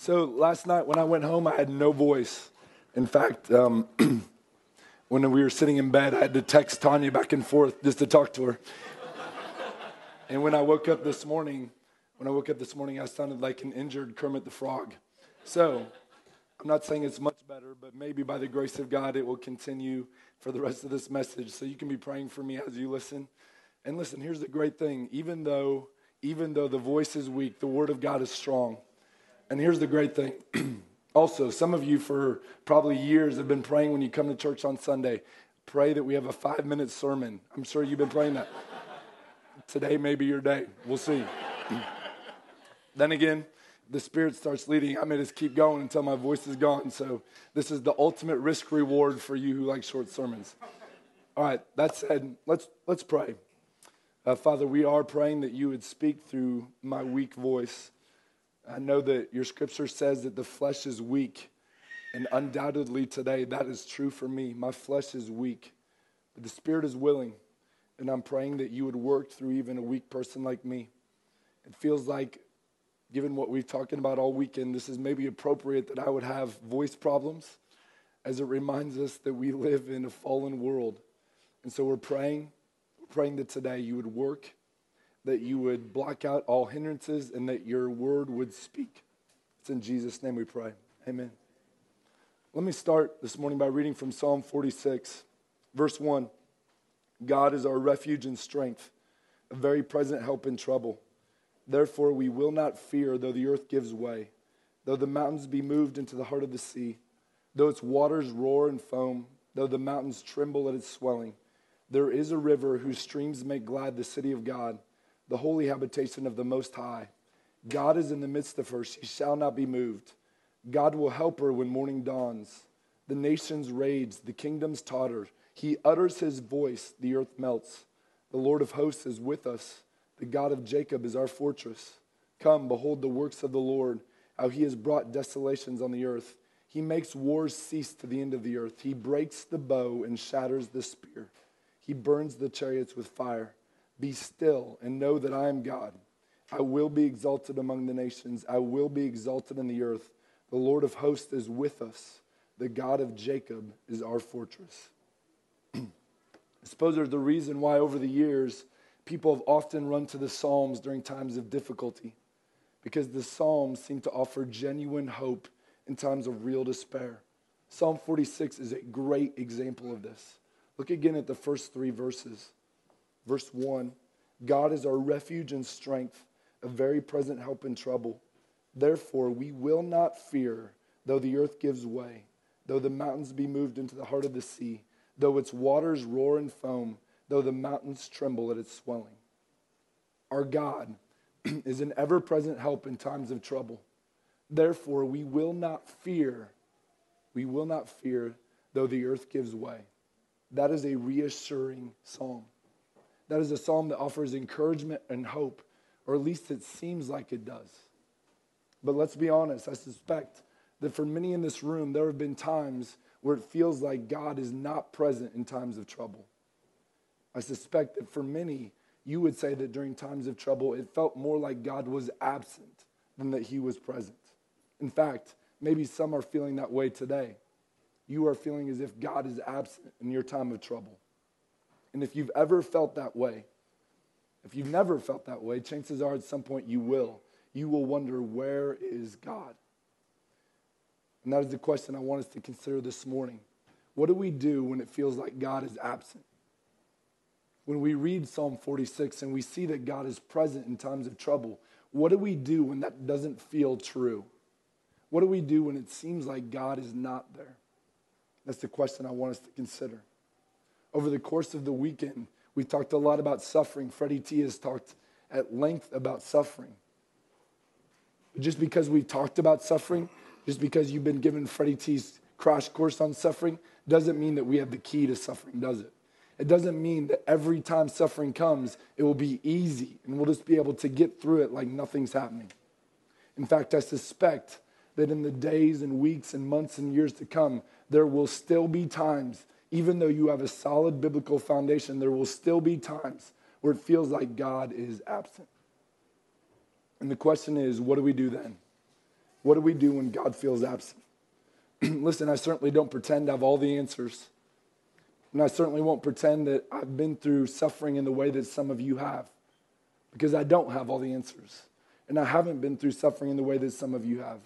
So last night when I went home, I had no voice. In fact, um, when we were sitting in bed, I had to text Tanya back and forth just to talk to her. and when I woke up this morning, when I woke up this morning, I sounded like an injured Kermit the Frog. So I'm not saying it's much better, but maybe by the grace of God, it will continue for the rest of this message. So you can be praying for me as you listen. And listen, here's the great thing: even though even though the voice is weak, the word of God is strong. And here's the great thing. also, some of you for probably years have been praying when you come to church on Sunday. Pray that we have a five minute sermon. I'm sure you've been praying that. Today may be your day. We'll see. then again, the Spirit starts leading. I may just keep going until my voice is gone. So, this is the ultimate risk reward for you who like short sermons. All right, that said, let's, let's pray. Uh, Father, we are praying that you would speak through my weak voice. I know that your scripture says that the flesh is weak, and undoubtedly today that is true for me. My flesh is weak, but the spirit is willing, and I'm praying that you would work through even a weak person like me. It feels like, given what we've talking about all weekend, this is maybe appropriate that I would have voice problems as it reminds us that we live in a fallen world. And so we're praying, praying that today you would work that you would block out all hindrances and that your word would speak. It's in Jesus' name we pray. Amen. Let me start this morning by reading from Psalm 46, verse 1. God is our refuge and strength, a very present help in trouble. Therefore, we will not fear though the earth gives way, though the mountains be moved into the heart of the sea, though its waters roar and foam, though the mountains tremble at its swelling. There is a river whose streams make glad the city of God the holy habitation of the Most High. God is in the midst of her. She shall not be moved. God will help her when morning dawns. The nations rage, the kingdoms totter. He utters his voice, the earth melts. The Lord of hosts is with us. The God of Jacob is our fortress. Come, behold the works of the Lord, how he has brought desolations on the earth. He makes wars cease to the end of the earth. He breaks the bow and shatters the spear. He burns the chariots with fire. Be still and know that I am God. I will be exalted among the nations. I will be exalted in the earth. The Lord of hosts is with us. The God of Jacob is our fortress. I suppose there's the reason why over the years people have often run to the Psalms during times of difficulty, because the Psalms seem to offer genuine hope in times of real despair. Psalm 46 is a great example of this. Look again at the first three verses. Verse 1 God is our refuge and strength, a very present help in trouble. Therefore, we will not fear, though the earth gives way, though the mountains be moved into the heart of the sea, though its waters roar and foam, though the mountains tremble at its swelling. Our God is an ever present help in times of trouble. Therefore, we will not fear. We will not fear, though the earth gives way. That is a reassuring psalm. That is a psalm that offers encouragement and hope, or at least it seems like it does. But let's be honest, I suspect that for many in this room, there have been times where it feels like God is not present in times of trouble. I suspect that for many, you would say that during times of trouble, it felt more like God was absent than that he was present. In fact, maybe some are feeling that way today. You are feeling as if God is absent in your time of trouble. And if you've ever felt that way, if you've never felt that way, chances are at some point you will. You will wonder, where is God? And that is the question I want us to consider this morning. What do we do when it feels like God is absent? When we read Psalm 46 and we see that God is present in times of trouble, what do we do when that doesn't feel true? What do we do when it seems like God is not there? That's the question I want us to consider over the course of the weekend. We talked a lot about suffering. Freddie T has talked at length about suffering. Just because we talked about suffering, just because you've been given Freddie T's crash course on suffering, doesn't mean that we have the key to suffering, does it? It doesn't mean that every time suffering comes, it will be easy and we'll just be able to get through it like nothing's happening. In fact, I suspect that in the days and weeks and months and years to come, there will still be times even though you have a solid biblical foundation, there will still be times where it feels like God is absent. And the question is, what do we do then? What do we do when God feels absent? Listen, I certainly don't pretend to have all the answers. And I certainly won't pretend that I've been through suffering in the way that some of you have, because I don't have all the answers. And I haven't been through suffering in the way that some of you have.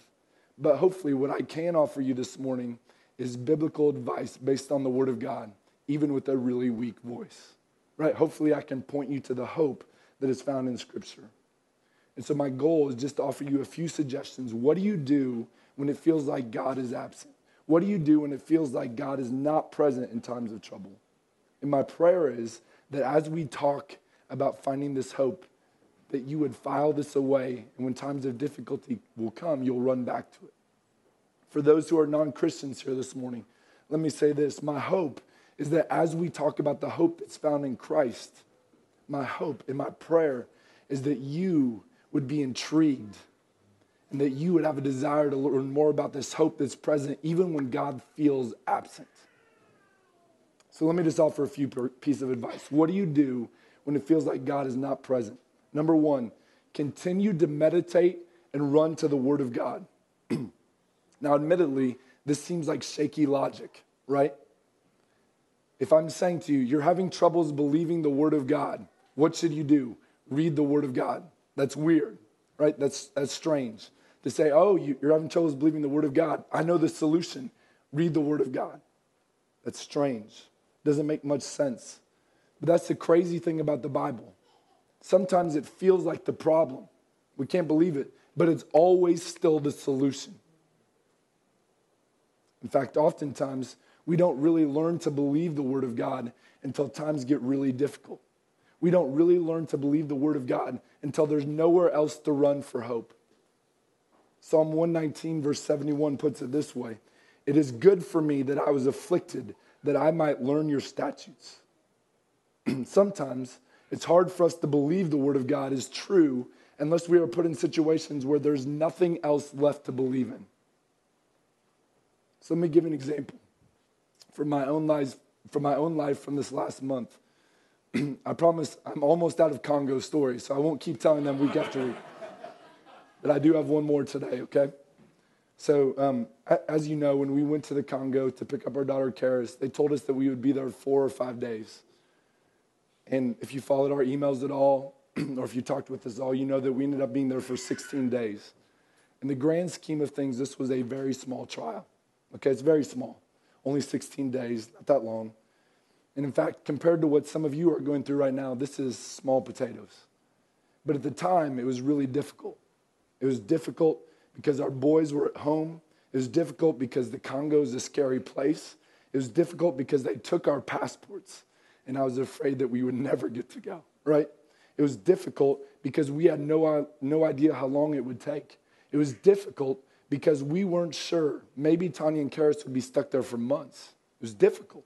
But hopefully, what I can offer you this morning is biblical advice based on the Word of God, even with a really weak voice. Right? Hopefully, I can point you to the hope that is found in Scripture. And so, my goal is just to offer you a few suggestions. What do you do when it feels like God is absent? What do you do when it feels like God is not present in times of trouble? And my prayer is that as we talk about finding this hope, that you would file this away, and when times of difficulty will come, you'll run back to it. For those who are non Christians here this morning, let me say this my hope is that as we talk about the hope that's found in Christ, my hope and my prayer is that you would be intrigued and that you would have a desire to learn more about this hope that's present even when God feels absent. So let me just offer a few pieces of advice. What do you do when it feels like God is not present? Number one, continue to meditate and run to the Word of God. now, admittedly, this seems like shaky logic, right? If I'm saying to you, you're having troubles believing the Word of God, what should you do? Read the Word of God. That's weird, right? That's, that's strange to say, oh, you're having troubles believing the Word of God. I know the solution. Read the Word of God. That's strange. Doesn't make much sense. But that's the crazy thing about the Bible. Sometimes it feels like the problem. We can't believe it, but it's always still the solution. In fact, oftentimes we don't really learn to believe the Word of God until times get really difficult. We don't really learn to believe the Word of God until there's nowhere else to run for hope. Psalm 119, verse 71 puts it this way It is good for me that I was afflicted, that I might learn your statutes. Sometimes it's hard for us to believe the Word of God is true unless we are put in situations where there's nothing else left to believe in. So let me give an example from my own life, from my own life from this last month. I promise I'm almost out of Congo stories, so I won't keep telling them week after week. But I do have one more today, okay? So, um, as you know, when we went to the Congo to pick up our daughter Karis, they told us that we would be there four or five days. And if you followed our emails at all, or if you talked with us all, you know that we ended up being there for 16 days. In the grand scheme of things, this was a very small trial. Okay, it's very small, only 16 days, not that long. And in fact, compared to what some of you are going through right now, this is small potatoes. But at the time, it was really difficult. It was difficult because our boys were at home. It was difficult because the Congo is a scary place. It was difficult because they took our passports, and I was afraid that we would never get to go, right? It was difficult because we had no, uh, no idea how long it would take. It was difficult because we weren't sure. Maybe Tanya and Karis would be stuck there for months. It was difficult.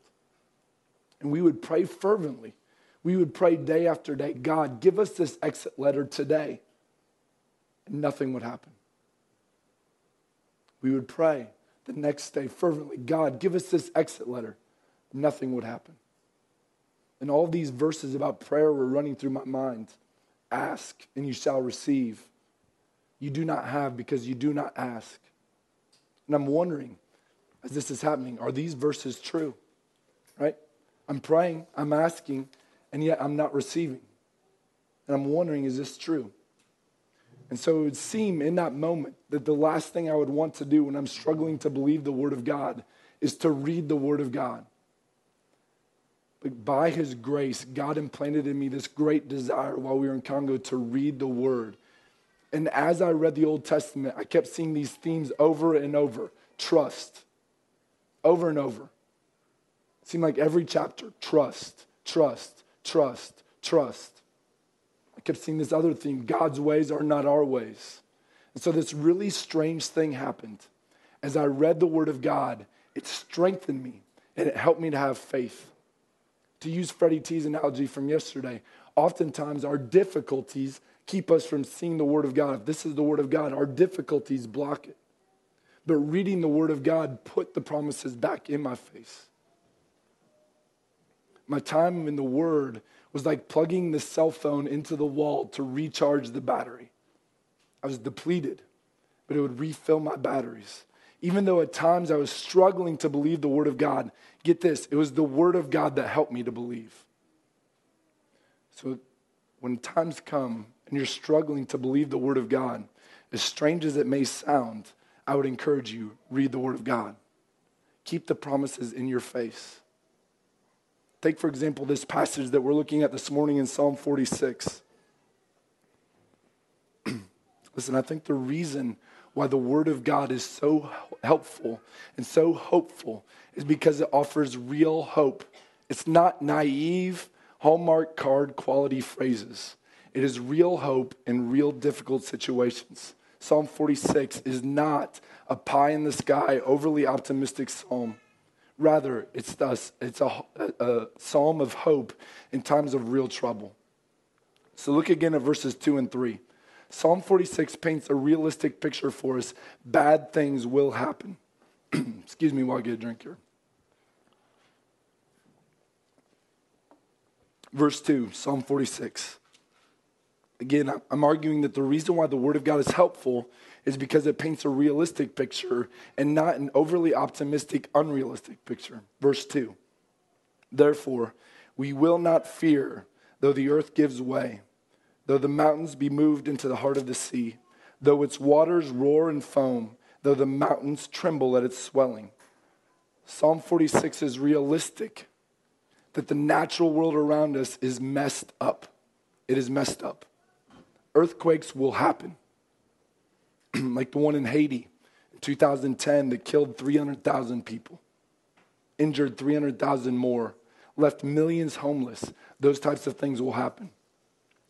And we would pray fervently. We would pray day after day God, give us this exit letter today and nothing would happen. We would pray the next day fervently God, give us this exit letter. Nothing would happen. And all these verses about prayer were running through my mind. Ask and you shall receive. You do not have because you do not ask. And I'm wondering, as this is happening, are these verses true? Right? I'm praying, I'm asking, and yet I'm not receiving. And I'm wondering, is this true? And so it would seem in that moment that the last thing I would want to do when I'm struggling to believe the Word of God is to read the Word of God. But by His grace, God implanted in me this great desire while we were in Congo to read the Word. And as I read the Old Testament, I kept seeing these themes over and over trust, over and over. It seemed like every chapter trust, trust, trust, trust. I kept seeing this other theme God's ways are not our ways. And so this really strange thing happened. As I read the Word of God, it strengthened me and it helped me to have faith. To use Freddie T's analogy from yesterday, oftentimes our difficulties keep us from seeing the Word of God. If this is the Word of God, our difficulties block it. But reading the Word of God put the promises back in my face. My time in the Word was like plugging the cell phone into the wall to recharge the battery. I was depleted. but it would refill my batteries. Even though at times I was struggling to believe the Word of God, get this, it was the Word of God that helped me to believe. So when times come and you're struggling to believe the Word of God, as strange as it may sound, I would encourage you read the Word of God. Keep the promises in your face. Take, for example, this passage that we're looking at this morning in Psalm 46. Listen, I think the reason why the Word of God is so helpful and so hopeful is because it offers real hope. It's not naive, Hallmark card quality phrases. It is real hope in real difficult situations. Psalm 46 is not a pie in the sky, overly optimistic psalm. Rather, it's, thus, it's a, a, a psalm of hope in times of real trouble. So look again at verses 2 and 3. Psalm 46 paints a realistic picture for us. Bad things will happen. Excuse me while I get a drink here. Verse 2, Psalm 46. Again, I'm arguing that the reason why the Word of God is helpful is because it paints a realistic picture and not an overly optimistic, unrealistic picture. Verse 2 Therefore, we will not fear though the earth gives way, though the mountains be moved into the heart of the sea, though its waters roar and foam, though the mountains tremble at its swelling. Psalm 46 is realistic that the natural world around us is messed up. It is messed up. Earthquakes will happen. like the one in Haiti in 2010 that killed 300,000 people, injured 300,000 more, left millions homeless. Those types of things will happen.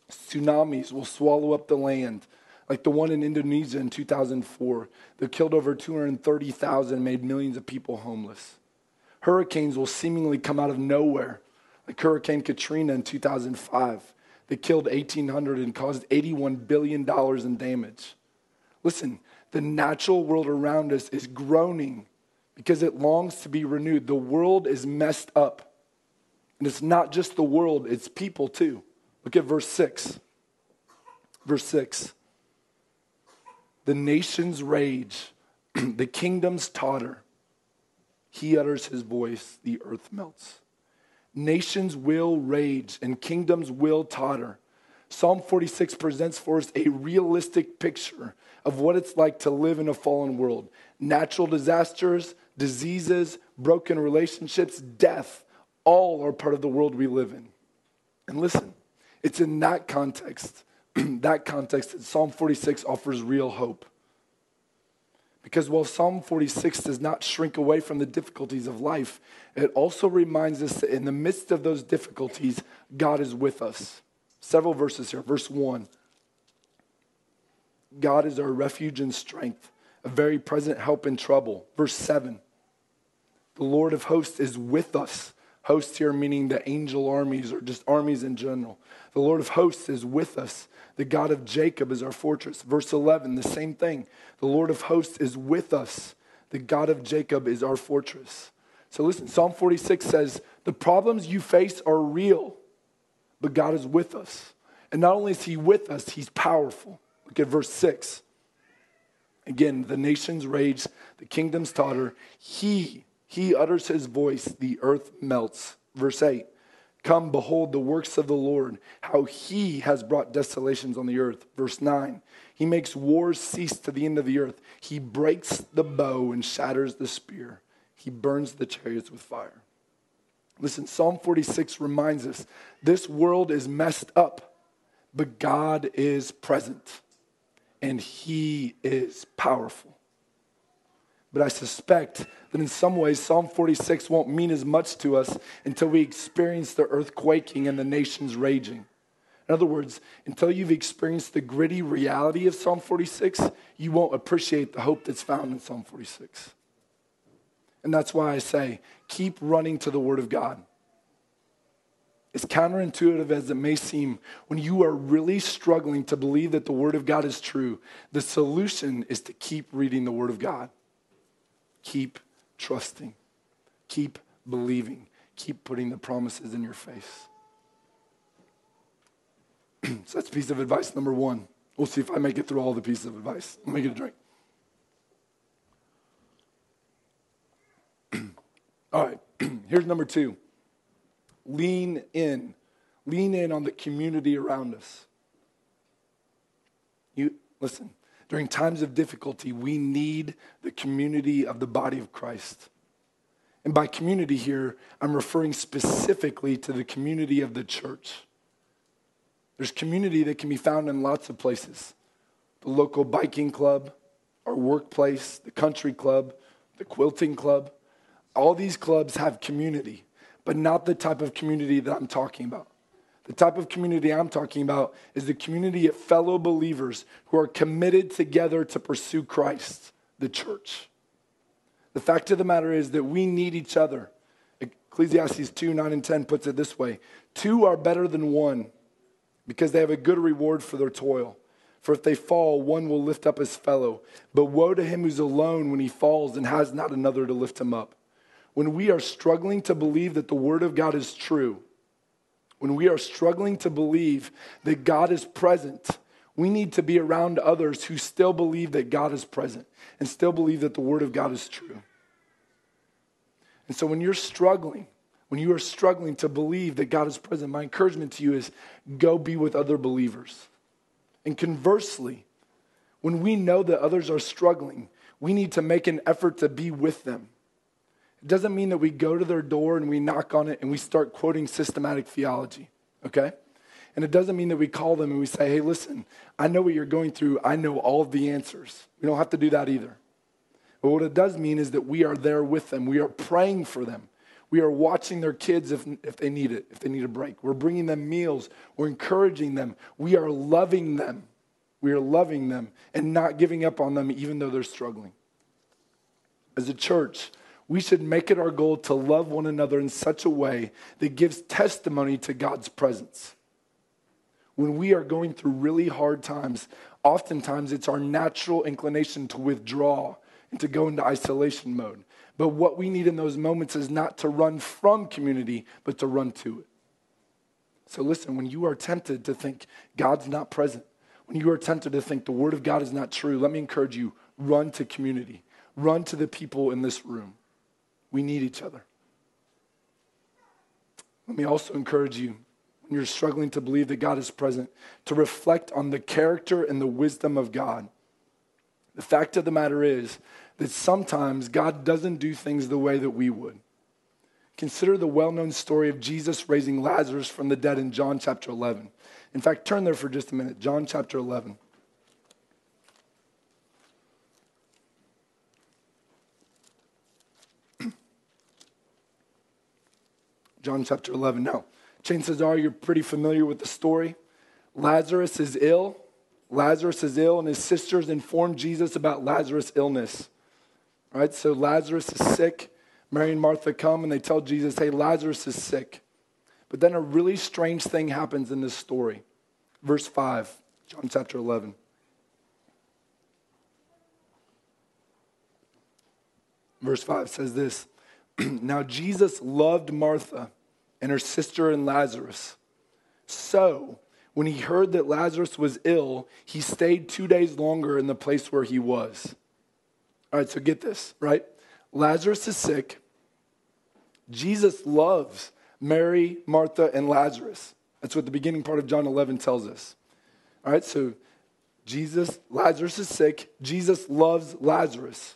Tsunamis will swallow up the land, like the one in Indonesia in 2004 that killed over 230,000 made millions of people homeless. Hurricanes will seemingly come out of nowhere, like Hurricane Katrina in 2005 that killed 1,800 and caused $81 billion in damage. Listen, the natural world around us is groaning because it longs to be renewed. The world is messed up. And it's not just the world, it's people too. Look at verse 6. Verse 6. The nations rage, the kingdoms totter. He utters his voice, the earth melts. Nations will rage and kingdoms will totter. Psalm 46 presents for us a realistic picture of what it's like to live in a fallen world. Natural disasters, diseases, broken relationships, death, all are part of the world we live in. And listen, it's in that context, that context that Psalm 46 offers real hope. Because while Psalm 46 does not shrink away from the difficulties of life, it also reminds us that in the midst of those difficulties, God is with us. Several verses here. Verse 1 God is our refuge and strength, a very present help in trouble. Verse 7 The Lord of hosts is with us. Hosts here meaning the angel armies or just armies in general. The Lord of hosts is with us. The God of Jacob is our fortress. Verse 11, the same thing. The Lord of hosts is with us. The God of Jacob is our fortress. So listen, Psalm 46 says, The problems you face are real, but God is with us. And not only is He with us, He's powerful. Look at verse 6. Again, the nations rage, the kingdoms totter. He, he utters his voice, the earth melts. Verse 8. Come, behold the works of the Lord, how he has brought desolations on the earth. Verse 9. He makes wars cease to the end of the earth. He breaks the bow and shatters the spear. He burns the chariots with fire. Listen, Psalm 46 reminds us this world is messed up, but God is present and he is powerful. But I suspect that in some ways, Psalm 46 won't mean as much to us until we experience the earth quaking and the nations raging. In other words, until you've experienced the gritty reality of Psalm 46, you won't appreciate the hope that's found in Psalm 46. And that's why I say, keep running to the Word of God as counterintuitive as it may seem, when you are really struggling to believe that the Word of God is true, the solution is to keep reading the Word of God. Keep trusting. Keep believing. Keep putting the promises in your face. so that's piece of advice number one. We'll see if I make it through all the pieces of advice. Let me get a drink. all right, here's number two lean in. Lean in on the community around us. You listen during times of difficulty, we need the community of the body of Christ. And by community here, I'm referring specifically to the community of the church. There's community that can be found in lots of places the local biking club, our workplace, the country club, the quilting club. All these clubs have community, but not the type of community that I'm talking about. The type of community I'm talking about is the community of fellow believers who are committed together to pursue Christ, the church. The fact of the matter is that we need each other. Ecclesiastes 2 9 and 10 puts it this way Two are better than one because they have a good reward for their toil. For if they fall, one will lift up his fellow. But woe to him who's alone when he falls and has not another to lift him up. When we are struggling to believe that the word of God is true, when we are struggling to believe that God is present, we need to be around others who still believe that God is present and still believe that the word of God is true. And so when you're struggling, when you are struggling to believe that God is present, my encouragement to you is go be with other believers. And conversely, when we know that others are struggling, we need to make an effort to be with them. It doesn't mean that we go to their door and we knock on it and we start quoting systematic theology, okay? And it doesn't mean that we call them and we say, hey, listen, I know what you're going through. I know all of the answers. We don't have to do that either. But what it does mean is that we are there with them. We are praying for them. We are watching their kids if, if they need it, if they need a break. We're bringing them meals. We're encouraging them. We are loving them. We are loving them and not giving up on them even though they're struggling. As a church, we should make it our goal to love one another in such a way that gives testimony to God's presence. When we are going through really hard times, oftentimes it's our natural inclination to withdraw and to go into isolation mode. But what we need in those moments is not to run from community, but to run to it. So listen, when you are tempted to think God's not present, when you are tempted to think the word of God is not true, let me encourage you run to community, run to the people in this room. We need each other. Let me also encourage you when you're struggling to believe that God is present to reflect on the character and the wisdom of God. The fact of the matter is that sometimes God doesn't do things the way that we would. Consider the well known story of Jesus raising Lazarus from the dead in John chapter 11. In fact, turn there for just a minute. John chapter 11. John chapter 11. Now, chances are you're pretty familiar with the story. Lazarus is ill. Lazarus is ill, and his sisters inform Jesus about Lazarus' illness. Right? So Lazarus is sick. Mary and Martha come and they tell Jesus, hey, Lazarus is sick. But then a really strange thing happens in this story. Verse 5, John chapter 11. Verse 5 says this Now Jesus loved Martha and her sister and Lazarus. So, when he heard that Lazarus was ill, he stayed two days longer in the place where he was. All right, so get this, right? Lazarus is sick. Jesus loves Mary, Martha, and Lazarus. That's what the beginning part of John 11 tells us. All right, so Jesus, Lazarus is sick. Jesus loves Lazarus.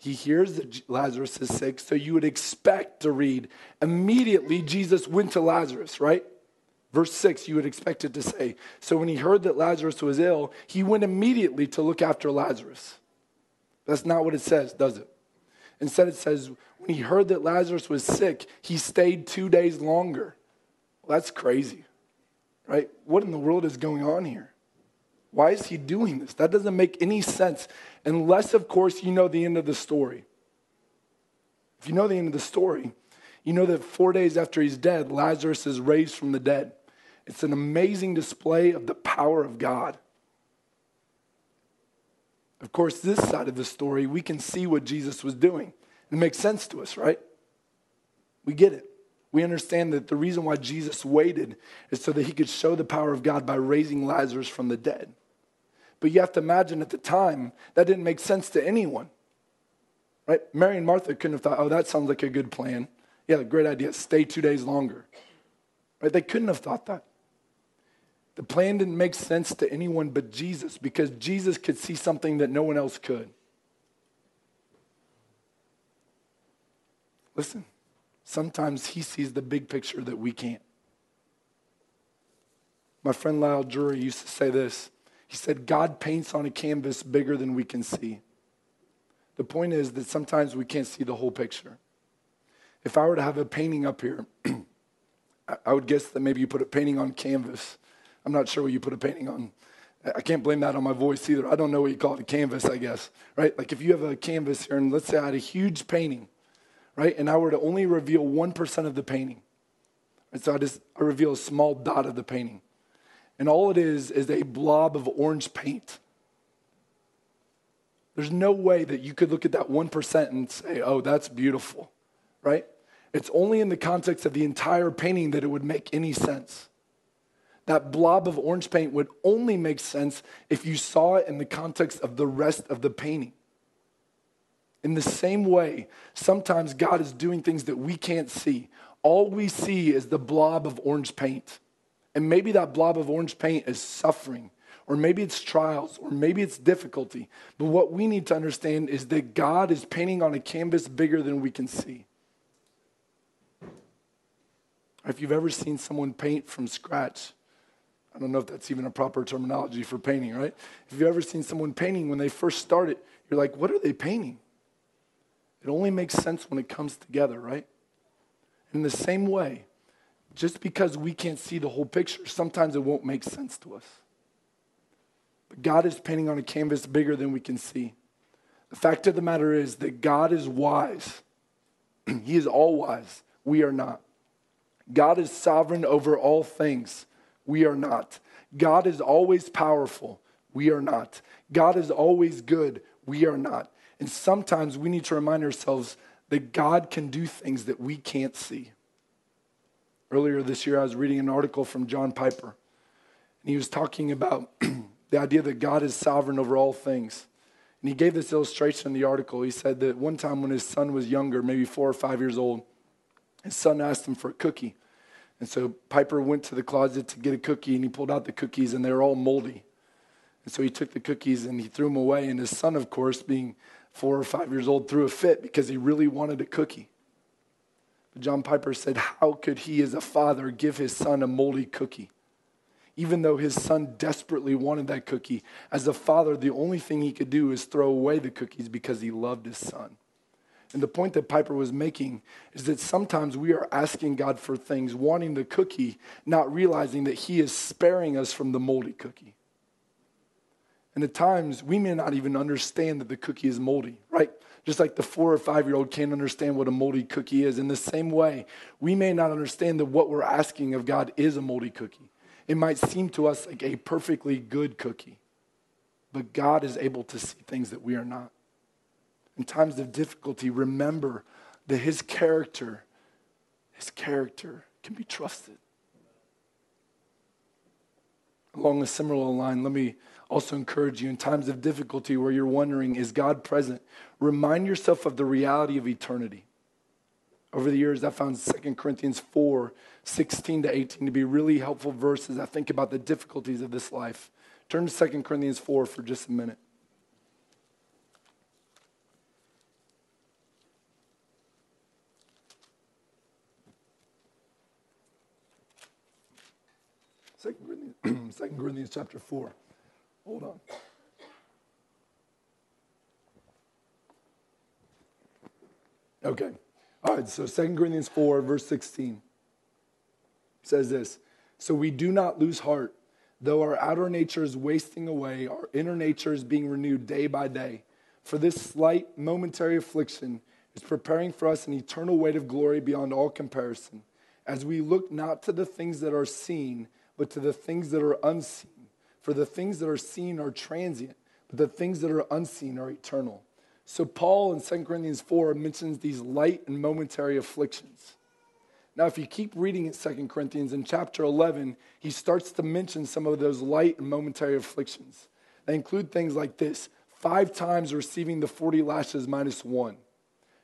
He hears that Lazarus is sick, so you would expect to read immediately Jesus went to Lazarus, right? Verse 6, you would expect it to say. So when he heard that Lazarus was ill, he went immediately to look after Lazarus. That's not what it says, does it? Instead, it says, when he heard that Lazarus was sick, he stayed two days longer. Well, that's crazy, right? What in the world is going on here? Why is he doing this? That doesn't make any sense, unless, of course, you know the end of the story. If you know the end of the story, you know that four days after he's dead, Lazarus is raised from the dead. It's an amazing display of the power of God. Of course, this side of the story, we can see what Jesus was doing. It makes sense to us, right? We get it. We understand that the reason why Jesus waited is so that he could show the power of God by raising Lazarus from the dead. But you have to imagine at the time, that didn't make sense to anyone. Right? Mary and Martha couldn't have thought, oh, that sounds like a good plan. Yeah, great idea. Stay two days longer. Right? They couldn't have thought that. The plan didn't make sense to anyone but Jesus because Jesus could see something that no one else could. Listen, sometimes he sees the big picture that we can't. My friend Lyle Drury used to say this. He said, God paints on a canvas bigger than we can see. The point is that sometimes we can't see the whole picture. If I were to have a painting up here, I would guess that maybe you put a painting on canvas. I'm not sure what you put a painting on. I can't blame that on my voice either. I don't know what you call it a canvas, I guess, right? Like if you have a canvas here, and let's say I had a huge painting, right? And I were to only reveal 1% of the painting. And so I just I reveal a small dot of the painting. And all it is is a blob of orange paint. There's no way that you could look at that 1% and say, oh, that's beautiful, right? It's only in the context of the entire painting that it would make any sense. That blob of orange paint would only make sense if you saw it in the context of the rest of the painting. In the same way, sometimes God is doing things that we can't see. All we see is the blob of orange paint. And maybe that blob of orange paint is suffering, or maybe it's trials, or maybe it's difficulty. But what we need to understand is that God is painting on a canvas bigger than we can see. If you've ever seen someone paint from scratch, I don't know if that's even a proper terminology for painting, right? If you've ever seen someone painting when they first started, you're like, what are they painting? It only makes sense when it comes together, right? In the same way, just because we can't see the whole picture, sometimes it won't make sense to us. But God is painting on a canvas bigger than we can see. The fact of the matter is that God is wise. he is all wise. We are not. God is sovereign over all things. We are not. God is always powerful. We are not. God is always good. We are not. And sometimes we need to remind ourselves that God can do things that we can't see. Earlier this year, I was reading an article from John Piper, and he was talking about the idea that God is sovereign over all things. And he gave this illustration in the article. He said that one time when his son was younger, maybe four or five years old, his son asked him for a cookie. And so Piper went to the closet to get a cookie, and he pulled out the cookies, and they were all moldy. And so he took the cookies and he threw them away. And his son, of course, being four or five years old, threw a fit because he really wanted a cookie. John Piper said, How could he, as a father, give his son a moldy cookie? Even though his son desperately wanted that cookie, as a father, the only thing he could do is throw away the cookies because he loved his son. And the point that Piper was making is that sometimes we are asking God for things, wanting the cookie, not realizing that He is sparing us from the moldy cookie. And at times, we may not even understand that the cookie is moldy, right? Just like the four or five year old can't understand what a moldy cookie is. In the same way, we may not understand that what we're asking of God is a moldy cookie. It might seem to us like a perfectly good cookie, but God is able to see things that we are not. In times of difficulty, remember that His character, His character can be trusted. Along a similar line, let me also encourage you in times of difficulty where you're wondering, is God present? Remind yourself of the reality of eternity. Over the years, I found 2 Corinthians 4 16 to 18 to be really helpful verses. I think about the difficulties of this life. Turn to 2 Corinthians 4 for just a minute. Second Corinthians, Second Corinthians chapter 4. Hold on. Okay. All right, so Second Corinthians 4, verse 16 says this So we do not lose heart, though our outer nature is wasting away, our inner nature is being renewed day by day. For this slight momentary affliction is preparing for us an eternal weight of glory beyond all comparison, as we look not to the things that are seen, but to the things that are unseen. For the things that are seen are transient, but the things that are unseen are eternal. So, Paul in 2 Corinthians 4 mentions these light and momentary afflictions. Now, if you keep reading in 2 Corinthians in chapter 11, he starts to mention some of those light and momentary afflictions. They include things like this five times receiving the 40 lashes minus one,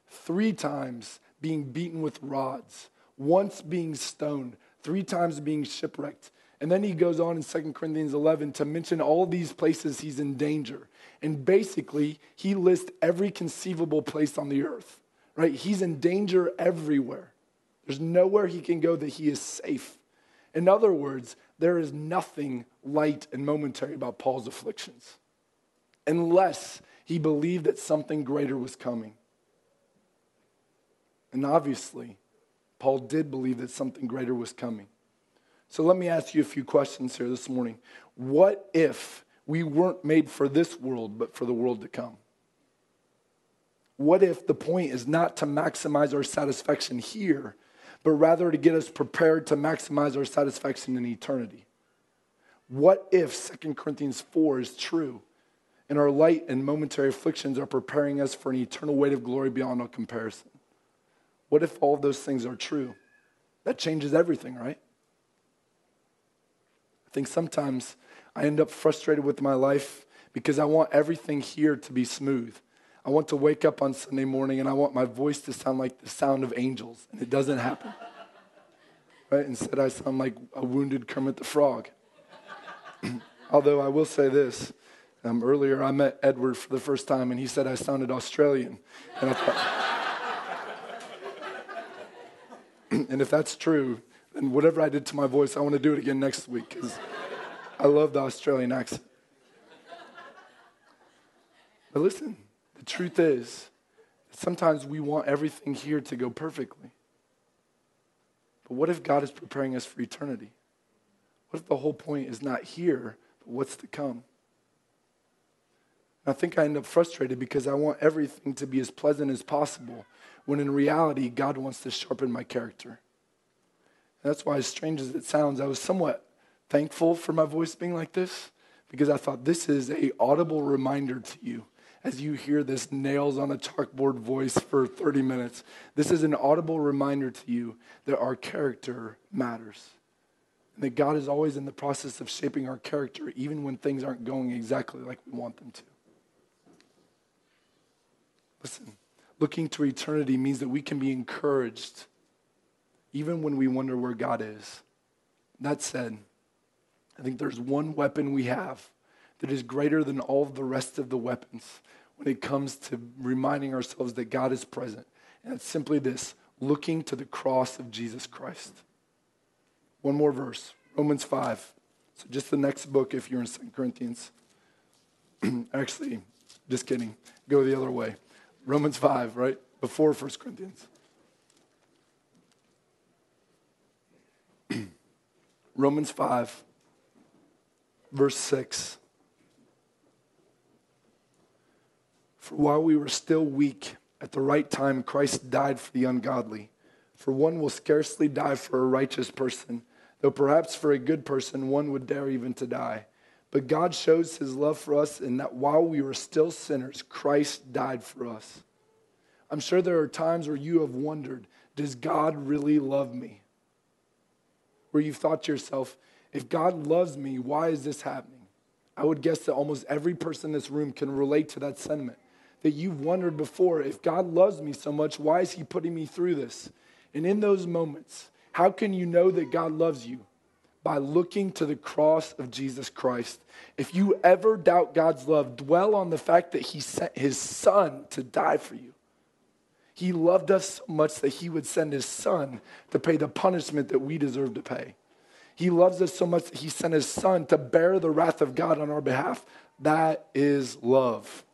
three times being beaten with rods, once being stoned, three times being shipwrecked. And then he goes on in 2 Corinthians 11 to mention all these places he's in danger. And basically, he lists every conceivable place on the earth, right? He's in danger everywhere. There's nowhere he can go that he is safe. In other words, there is nothing light and momentary about Paul's afflictions unless he believed that something greater was coming. And obviously, Paul did believe that something greater was coming. So let me ask you a few questions here this morning. What if we weren't made for this world, but for the world to come? What if the point is not to maximize our satisfaction here, but rather to get us prepared to maximize our satisfaction in eternity? What if 2 Corinthians 4 is true and our light and momentary afflictions are preparing us for an eternal weight of glory beyond all comparison? What if all those things are true? That changes everything, right? I think sometimes I end up frustrated with my life because I want everything here to be smooth. I want to wake up on Sunday morning and I want my voice to sound like the sound of angels, and it doesn't happen. right? Instead, I sound like a wounded Kermit the Frog. Although I will say this um, earlier, I met Edward for the first time, and he said I sounded Australian. And I thought, and if that's true, then whatever I did to my voice, I want to do it again next week because I love the Australian accent. But listen, the truth is, sometimes we want everything here to go perfectly. But what if God is preparing us for eternity? What if the whole point is not here, but what's to come? I think I end up frustrated because I want everything to be as pleasant as possible, when in reality, God wants to sharpen my character. And that's why, as strange as it sounds, I was somewhat thankful for my voice being like this because I thought this is a audible reminder to you as you hear this nails on a chalkboard voice for 30 minutes. This is an audible reminder to you that our character matters. And that God is always in the process of shaping our character, even when things aren't going exactly like we want them to. Listen, looking to eternity means that we can be encouraged even when we wonder where God is. That said, I think there's one weapon we have that is greater than all the rest of the weapons when it comes to reminding ourselves that God is present. And it's simply this looking to the cross of Jesus Christ. One more verse, Romans 5. So, just the next book if you're in 2 Corinthians. Actually, just kidding. Go the other way. Romans 5, right? Before 1 Corinthians. Romans 5, verse 6. For while we were still weak, at the right time, Christ died for the ungodly. For one will scarcely die for a righteous person, though perhaps for a good person one would dare even to die. But God shows his love for us in that while we were still sinners, Christ died for us. I'm sure there are times where you have wondered, does God really love me? Where you've thought to yourself, if God loves me, why is this happening? I would guess that almost every person in this room can relate to that sentiment that you've wondered before if God loves me so much, why is He putting me through this? And in those moments, how can you know that God loves you? By looking to the cross of Jesus Christ. If you ever doubt God's love, dwell on the fact that He sent His Son to die for you. He loved us so much that He would send His Son to pay the punishment that we deserve to pay. He loves us so much that He sent His Son to bear the wrath of God on our behalf. That is love.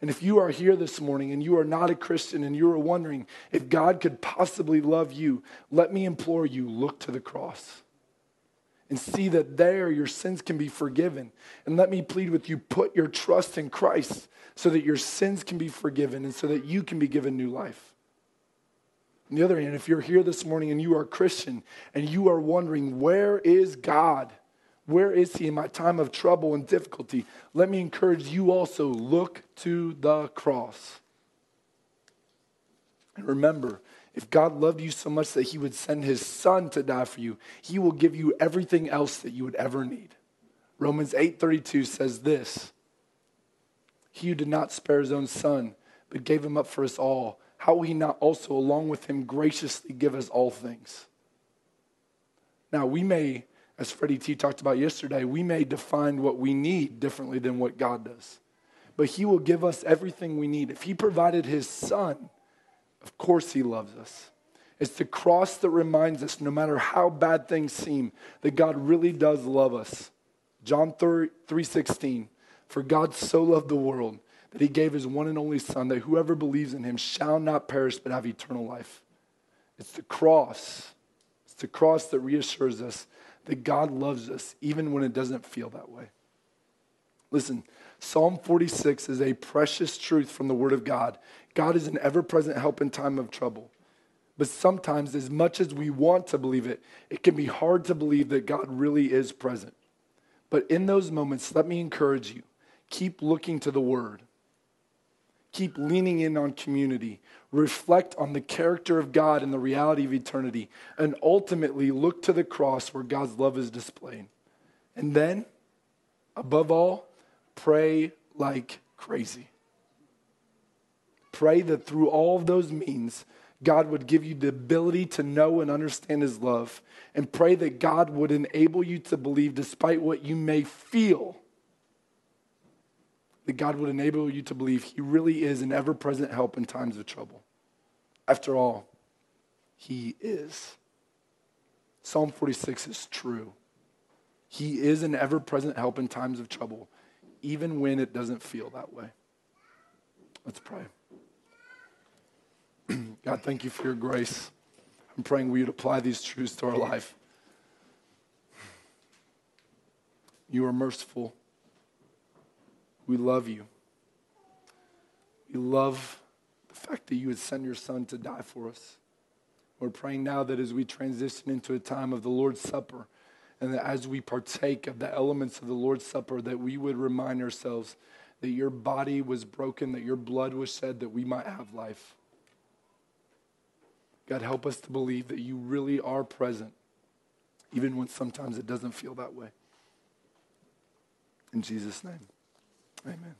And if you are here this morning and you are not a Christian and you are wondering if God could possibly love you, let me implore you look to the cross and see that there your sins can be forgiven. And let me plead with you put your trust in Christ so that your sins can be forgiven and so that you can be given new life. On the other hand, if you're here this morning and you are a Christian and you are wondering, where is God? Where is he in my time of trouble and difficulty? Let me encourage you also look to the cross. And remember, if God loved you so much that he would send his son to die for you, he will give you everything else that you would ever need. Romans 8:32 says this: He who did not spare his own son, but gave him up for us all, how will he not also, along with him, graciously give us all things? Now, we may, as Freddie T talked about yesterday, we may define what we need differently than what God does. But he will give us everything we need. If he provided his son, of course he loves us. It's the cross that reminds us, no matter how bad things seem, that God really does love us. John 3 16, for God so loved the world that he gave his one and only Son, that whoever believes in him shall not perish but have eternal life. It's the cross. It's the cross that reassures us that God loves us even when it doesn't feel that way. Listen, Psalm 46 is a precious truth from the Word of God. God is an ever present help in time of trouble. But sometimes, as much as we want to believe it, it can be hard to believe that God really is present. But in those moments, let me encourage you keep looking to the Word, keep leaning in on community, reflect on the character of God and the reality of eternity, and ultimately look to the cross where God's love is displayed. And then, above all, pray like crazy. Pray that through all of those means, God would give you the ability to know and understand His love. And pray that God would enable you to believe, despite what you may feel, that God would enable you to believe He really is an ever present help in times of trouble. After all, He is. Psalm 46 is true. He is an ever present help in times of trouble, even when it doesn't feel that way. Let's pray. God, thank you for your grace. I'm praying we would apply these truths to our life. You are merciful. We love you. We love the fact that you would send your son to die for us. We're praying now that as we transition into a time of the Lord's Supper, and that as we partake of the elements of the Lord's Supper, that we would remind ourselves that your body was broken, that your blood was shed, that we might have life. God, help us to believe that you really are present, even when sometimes it doesn't feel that way. In Jesus' name, amen.